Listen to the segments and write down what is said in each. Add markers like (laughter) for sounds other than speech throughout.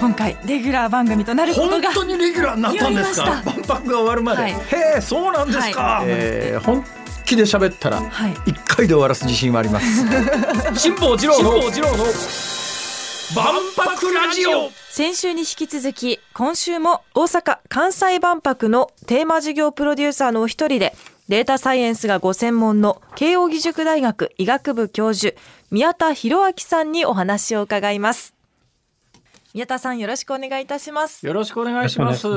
今回レギュラー番組となることが本当にレギュラーになったんですか？万博が終わるまで、はい。へえそうなんですか、はえー本気で喋ったらはい。一回で終わらす自信はあります。(laughs) 辛坊治郎の万博ラジオ。先週に引き続き今週も大阪・関西万博のテーマ事業プロデューサーのお一人でデータサイエンスがご専門の慶應義塾大学医学部教授宮田博明さんにお話を伺います宮田さんよろしくお願いいたします。よろしくお願いします。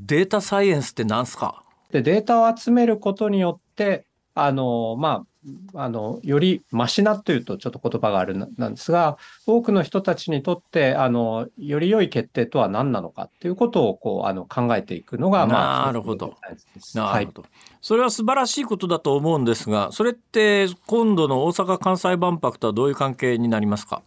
データサイエンスってなんすか？で、データを集めることによって、あの、まあ、あの、よりマシなというとちょっと言葉があるななんですが、多くの人たちにとって、あの、より良い決定とは何なのかっていうことを、こう、あの、考えていくのが、まあ、なるほど。なるほ。ど、それは素晴らしいことだと思うんですがそれって今度の大阪・関西万博とはどういう関係になりますか？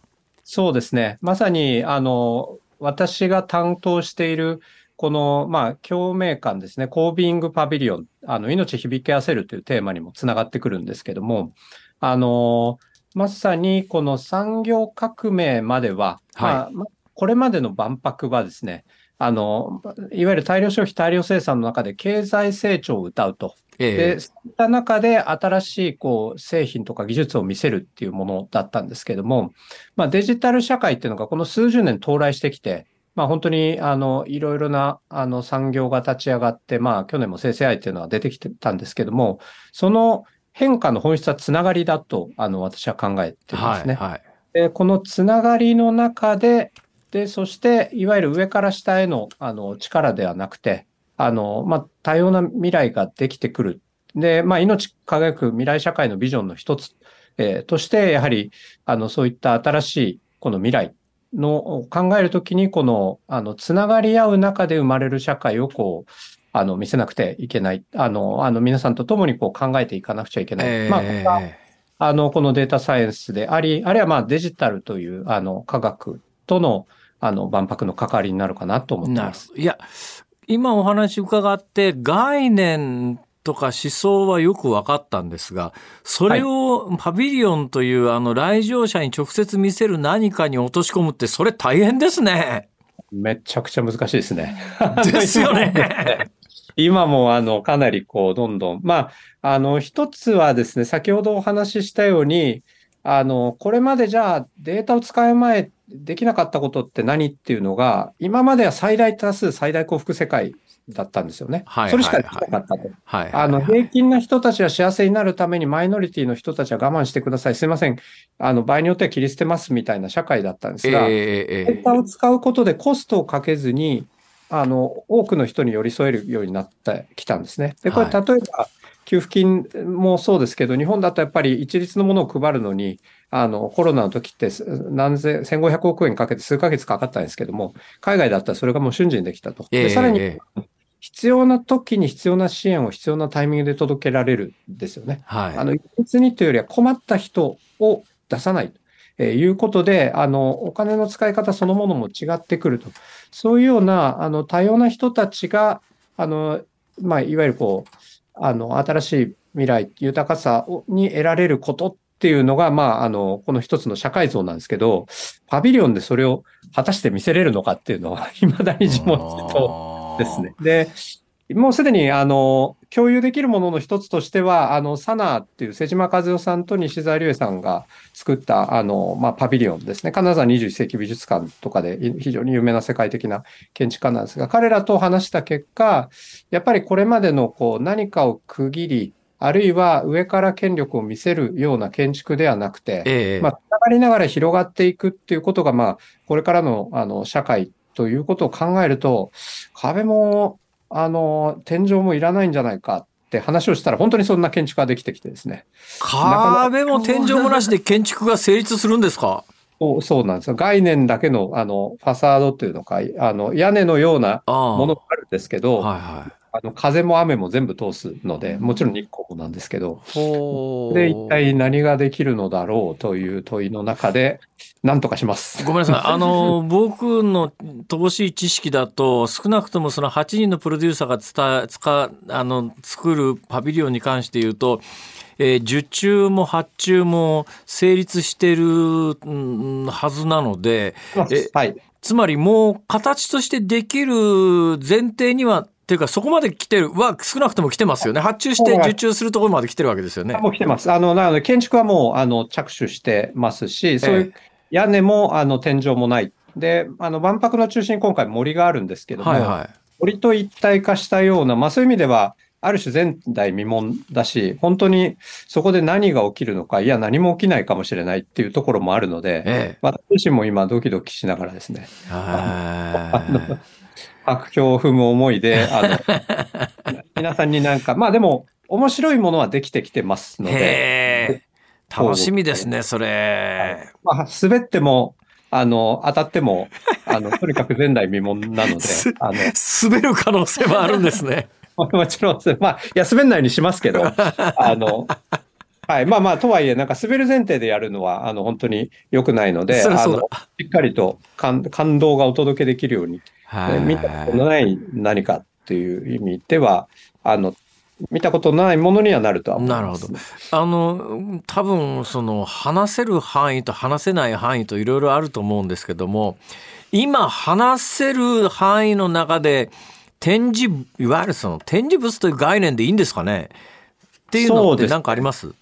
そうですね。まさに、あの、私が担当している、この、まあ、共鳴館ですね、コービングパビリオン、あの、命響き合わせるというテーマにもつながってくるんですけども、あの、まさにこの産業革命までは、はいまあまあ、これまでの万博はですね、あの、いわゆる大量消費、大量生産の中で経済成長を謳うと。えで、そういった中で新しいこう製品とか技術を見せるっていうものだったんですけども、まあ、デジタル社会っていうのがこの数十年到来してきて、まあ、本当にあのいろいろなあの産業が立ち上がって、まあ、去年も生成 AI っていうのは出てきてたんですけども、その変化の本質はつながりだとあの私は考えてるんですね。はいはいでこのつながりの中で、で、そして、いわゆる上から下への、あの、力ではなくて、あの、まあ、多様な未来ができてくる。で、まあ、命輝く未来社会のビジョンの一つ、えーとして、やはり、あの、そういった新しい、この未来の考えるときに、この、あの、つながり合う中で生まれる社会を、こう、あの、見せなくていけない。あの、あの、皆さんと共にこう考えていかなくちゃいけない。えーまあ、これがあの、このデータサイエンスであり、あるいはまあデジタルという、あの、科学との、あの、万博の関わりになるかなと思ってます。いや今お話伺って概念とか思想はよく分かったんですがそれをパビリオンというあの来場者に直接見せる何かに落とし込むってそれ大変ですね。めちゃくちゃ難しいですね。(laughs) ですよね。(laughs) 今も、あの、かなりこう、どんどん、まあ、あの、一つはですね、先ほどお話ししたように、あの、これまでじゃあデータを使う前、できなかったことって何っていうのが、今までは最大多数、最大幸福世界だったんですよね。はいそれしかできなかったと。はいあの、平均な人たちは幸せになるためにマイノリティの人たちは我慢してください。すいません。あの、場合によっては切り捨てますみたいな社会だったんですが、えええデータを使うことでコストをかけずに、あの、多くの人に寄り添えるようになってきたんですね。で、これは例えば、給付金もそうですけど、日本だとやっぱり一律のものを配るのに、あの、コロナの時ってす何千、1500億円かけて数ヶ月かかったんですけども、海外だったらそれがもう瞬時にできたと。ええで、さらにええ必要な時に必要な支援を必要なタイミングで届けられるんですよね。はいあの、一律にというよりは困った人を出さないとえーいうことで、あの、お金の使い方そのものも違ってくると。そういうような、あの、多様な人たちが、あの、まあ、いわゆるこう、あの、新しい未来、豊かさに得られることっていうのが、まあ、あの、この一つの社会像なんですけど、パビリオンでそれを果たして見せれるのかっていうのは、未だに自問自答ですね。で、もうすでに、あの、共有できるものの一つとしては、あの、サナーっていう瀬島和代さんと西澤隆恵さんが作った、あの、まあ、パビリオンですね。金沢21世紀美術館とかでい非常に有名な世界的な建築家なんですが、彼らと話した結果、やっぱりこれまでの、こう、何かを区切り、あるいは上から権力を見せるような建築ではなくて、ええまあ、つながりながら広がっていくっていうことが、まあ、これからの、あの、社会ということを考えると、壁も、あの、天井もいらないんじゃないかって話をしたら、本当にそんな建築ができてきてですね。壁も天井もなしで建築が成立するんですか？(laughs) そうそうなんですよ。概念だけの、あの、ファサードというのか、あの、屋根のようなものがあるんですけど、はいはいあの風も雨も全部通すので、もちろん日光もなんですけど、で、一体何ができるのだろうという問いの中で、何とかします。ごめんなさい。(laughs) あの、僕の乏しい知識だと、少なくともその8人のプロデューサーが伝え、使あの、作るパビリオンに関して言うと、えー受注も発注も成立してるうんはずなので、えはい。つまりもう形としてできる前提には、っていうかそこまで来てるは少なくとも来てますよね。発注して受注するところまで来てるわけですよね。もう来てます。あの、なので、建築はもう、あの、着手してますし、そういう屋根も、あの、天井もない。で、あの、万博の中心に今回森があるんですけども、はいはい。森と一体化したような、まあそういう意味では、ある種前代未聞だし、本当にそこで何が起きるのか、いや何も起きないかもしれないっていうところもあるので、え私自身も今ドキドキしながらですね、え。はい白氷を踏む思いで、あの、(laughs) 皆さんになんか、まあでも、面白いものはできてきてますので。楽しみですね、それ。まあ、滑っても、あの、当たっても、あの、とにかく前代未聞なので、あの、滑る可能性もあるんですね。(laughs) もちろん、まあ、いや、滑んないようにしますけど、(laughs) あの、はい。まあまあ、とはいえ、なんか滑る前提でやるのは、あの、本当に良くないので、あの、しっかりと感感動がお届けできるように、はい。見たことのない何かっていう意味では、あの、見たことのないものにはなるとは思います、なるあの多分その話せる範囲と話せない範囲といろいろあると思うんですけども今話せる範囲の中で展示いわゆるその展示物という概念でいいんですかね？っていうのって何かあります？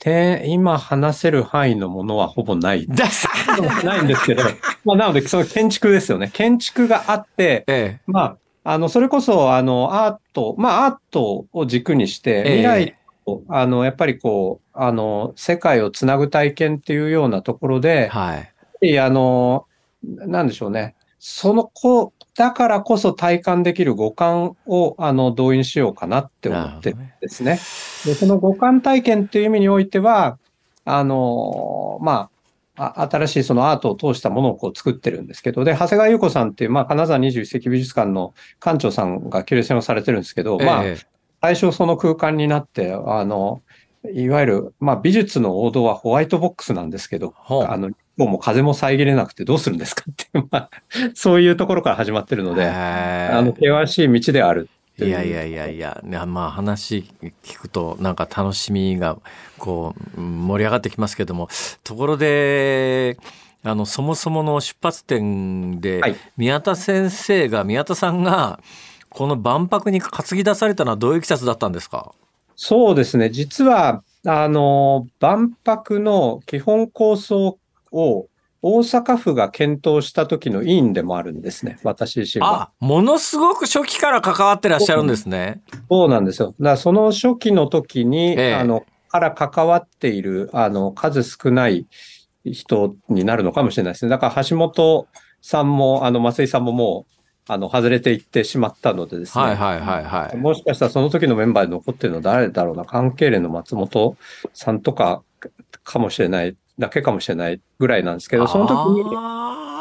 て今話せる範囲のものはほぼない。だ (laughs) ないんですけど、まあ、なので、その建築ですよね。建築があって、ええまあ、あの、それこそ、あの、アート、まあ、アートを軸にして、ええ未来と、あの、やっぱりこう、あの、世界をつなぐ体験っていうようなところで、はいあの、なんでしょうね。その子、だからこそ体感できる五感を、あの、動員しようかなって思ってるんですね。で、その五感体験っていう意味においては、あの、まあ、あ新しいそのアートを通したものをこう作ってるんですけど、で、長谷川優子さんっていう、まあ、金沢21世紀美術館の館長さんがキュレーションをされてるんですけど、まあ、ええ最初その空間になって、あの、いわゆる、まあ、美術の王道はホワイトボックスなんですけど、あの、もうもう風も遮れなくてどうするんですかってまあ、(laughs) そういうところから始まってるので、へあの、険しい道であるいう。いやいやいやいや、ねまあ話聞くとなんか楽しみがこううん盛り上がってきますけども、ところで、あの、そもそもの出発点ではい、宮田先生が、宮田さんが、この万博に担ぎ出されたのはどういういきさつだったんですか？そうですね。実は、あの、万博の基本構想を大阪府が検討した時の委員でもあるんですね。私自身は。あ、ものすごく初期から関わってらっしゃるんですね。そうなんですよ。だからその初期の時に、ええあの、から関わっている、あの、数少ない人になるのかもしれないですね。だから橋本さんも、あの、松井さんももう、あの、外れていってしまったのでですね。はいはいはいはい。もしかしたらその時のメンバーで残ってるのは誰だろうな。関係連の松本さんとかかもしれない、だけかもしれないぐらいなんですけど、その時に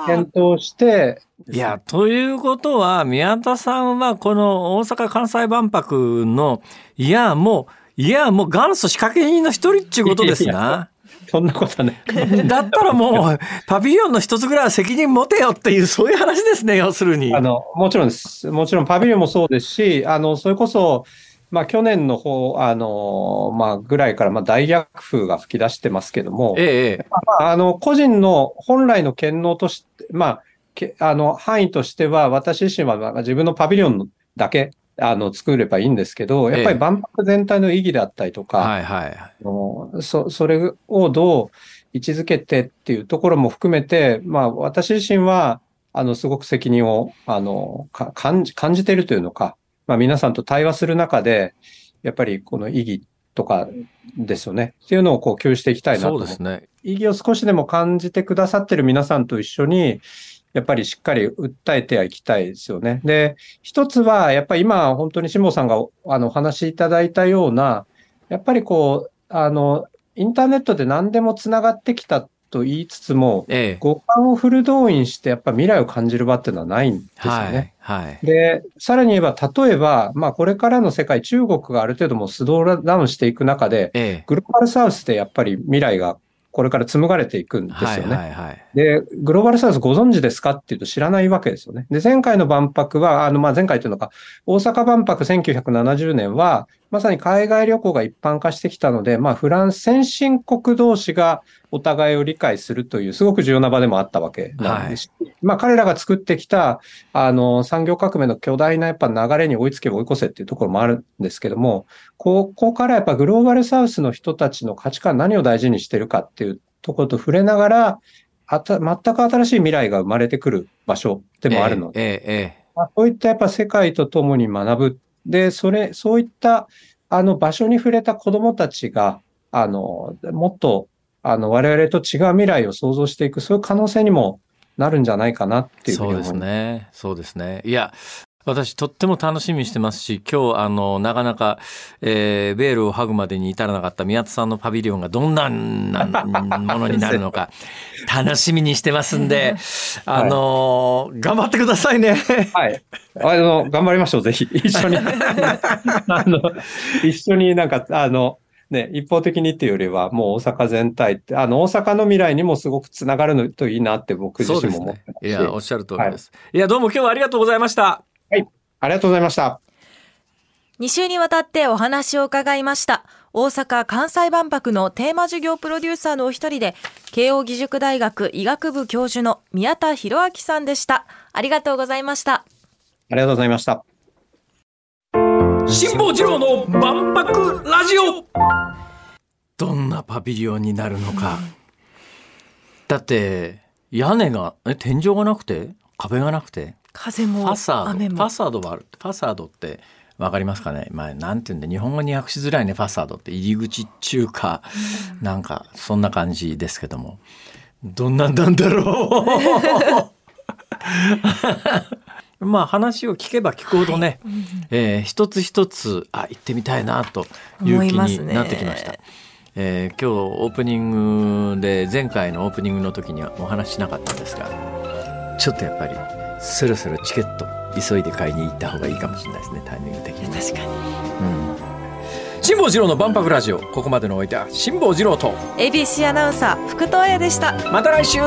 検討して、いや、ということは、宮田さんはこの大阪・関西万博の、いや、もう、いや、もう元祖仕掛け人の一人っていうことですな。そんなことはね。(laughs) だったらもう、パビリオンの一つぐらいは責任持てよっていう、そういう話ですね、要するに。あの、もちろんです。もちろんパビリオンもそうですし、あの、それこそ、まあ去年の方、あの、まあぐらいから、まあ大逆風が吹き出してますけども、ええええ、まあ、あの、個人の本来の権能として、まあ、けあの、範囲としては、私自身はまあ自分のパビリオンだけ、あの、作ればいいんですけど、やっぱええり万博全体の意義であったりとか、はいはい。あのそ、それをどう位置づけてっていうところも含めて、まあ、私自身は、あの、すごく責任を、あの、か感じ、感じているというのか、まあ、皆さんと対話する中で、やっぱりこの意義とかですよね。っていうのをこう共有していきたいなとそう思ですね。意義を少しでも感じてくださってる皆さんと一緒に、やっぱりしっかり訴えてはいきたいですよね。で、一つは、やっぱり今、本当に辛坊さんがあのお話しいただいたような、やっぱりこう、あの、インターネットで何でもつながってきたっと言いつつも、ええ。五感をフル動員してやっぱ未来を感じる場っていうのはないんですよね。はい。はい。で、さらに言えば、例えば、まあこれからの世界、中国がある程度もうスローダウンしていく中で、ええ。グローバルサウスでやっぱり未来がこれから紡がれていくんですはい。よね。はい。はい。で、グローバルサウスご存知ですかっていうと知らないわけですよね。で、前回の万博は、あの、まあ、前回というのか、大阪万博1970年は、まさに海外旅行が一般化してきたので、まあ、フランス、先進国同士がお互いを理解するという、すごく重要な場でもあったわけなんです。まあ、彼らが作ってきた、あの、産業革命の巨大なやっぱ流れに追いつけば追い越せっていうところもあるんですけども、ここからやっぱグローバルサウスの人たちの価値観、何を大事にしてるかっていうところと触れながら、あた全く新しい未来が生まれてくる場所でもあるので、ええ。ええ。まあ、そういったやっぱ世界と共に学ぶ。で、それ、そういった、あの、場所に触れた子供たちが、あの、もっと、あの、我々と違う未来を想像していく、そういう可能性にもなるんじゃないかなっていうふうにそうです。ね。そうですね。いや、私とっても楽しみにしてますし、今日あの、なかなか、えー、ベールを剥ぐまでに至らなかった宮田さんのパビリオンがどんななものになるのか、(laughs) 楽しみにしてますんで、あのー頑張ってくださいね。はい。あの、頑張りましょう、ぜひ。一緒に。(laughs) あの、一緒になんか、あの、ね、一方的にっていうよりは、もう大阪全体って、あの、大阪の未来にもすごくつながるのといいなって僕自身も思ってねま。すし。いや、おっしゃる通りです。い、や、どうも今日はありがとうございました。ありがとうございました。2週にわたってお話を伺いました。大阪・関西万博のテーマ授業プロデューサーのお一人で、慶應義塾大学医学部教授の宮田博明さんでした。ありがとうございました。ありがとうございました。辛坊治郎の万博ラジオどんなパビリオンになるのか。だって、屋根が、え、天井がなくて？壁がなくて？風もファサード、雨もファ。サードはある。ファサードってわかりますかね？まあ、なんていうんで、日本語に訳しづらいね、ファサードって。入り口中か、なんか、そんな感じですけども。どんなんなんだろう？(laughs) まあ、話を聞けば聞くほどね、えー一つ一つ、あ、行ってみたいな、という気になってきました。えー今日オープニングで前回のオープニングの時にはお話ししなかったんですがちょっとやっぱりそろそろチケット急いで買いに行った方がいいかもしれないですねタイミング的に確かに。うん辛坊治郎の万博ラジオここまでのお相手は辛坊治郎と ABC アナウンサー、福藤彩でした。また来週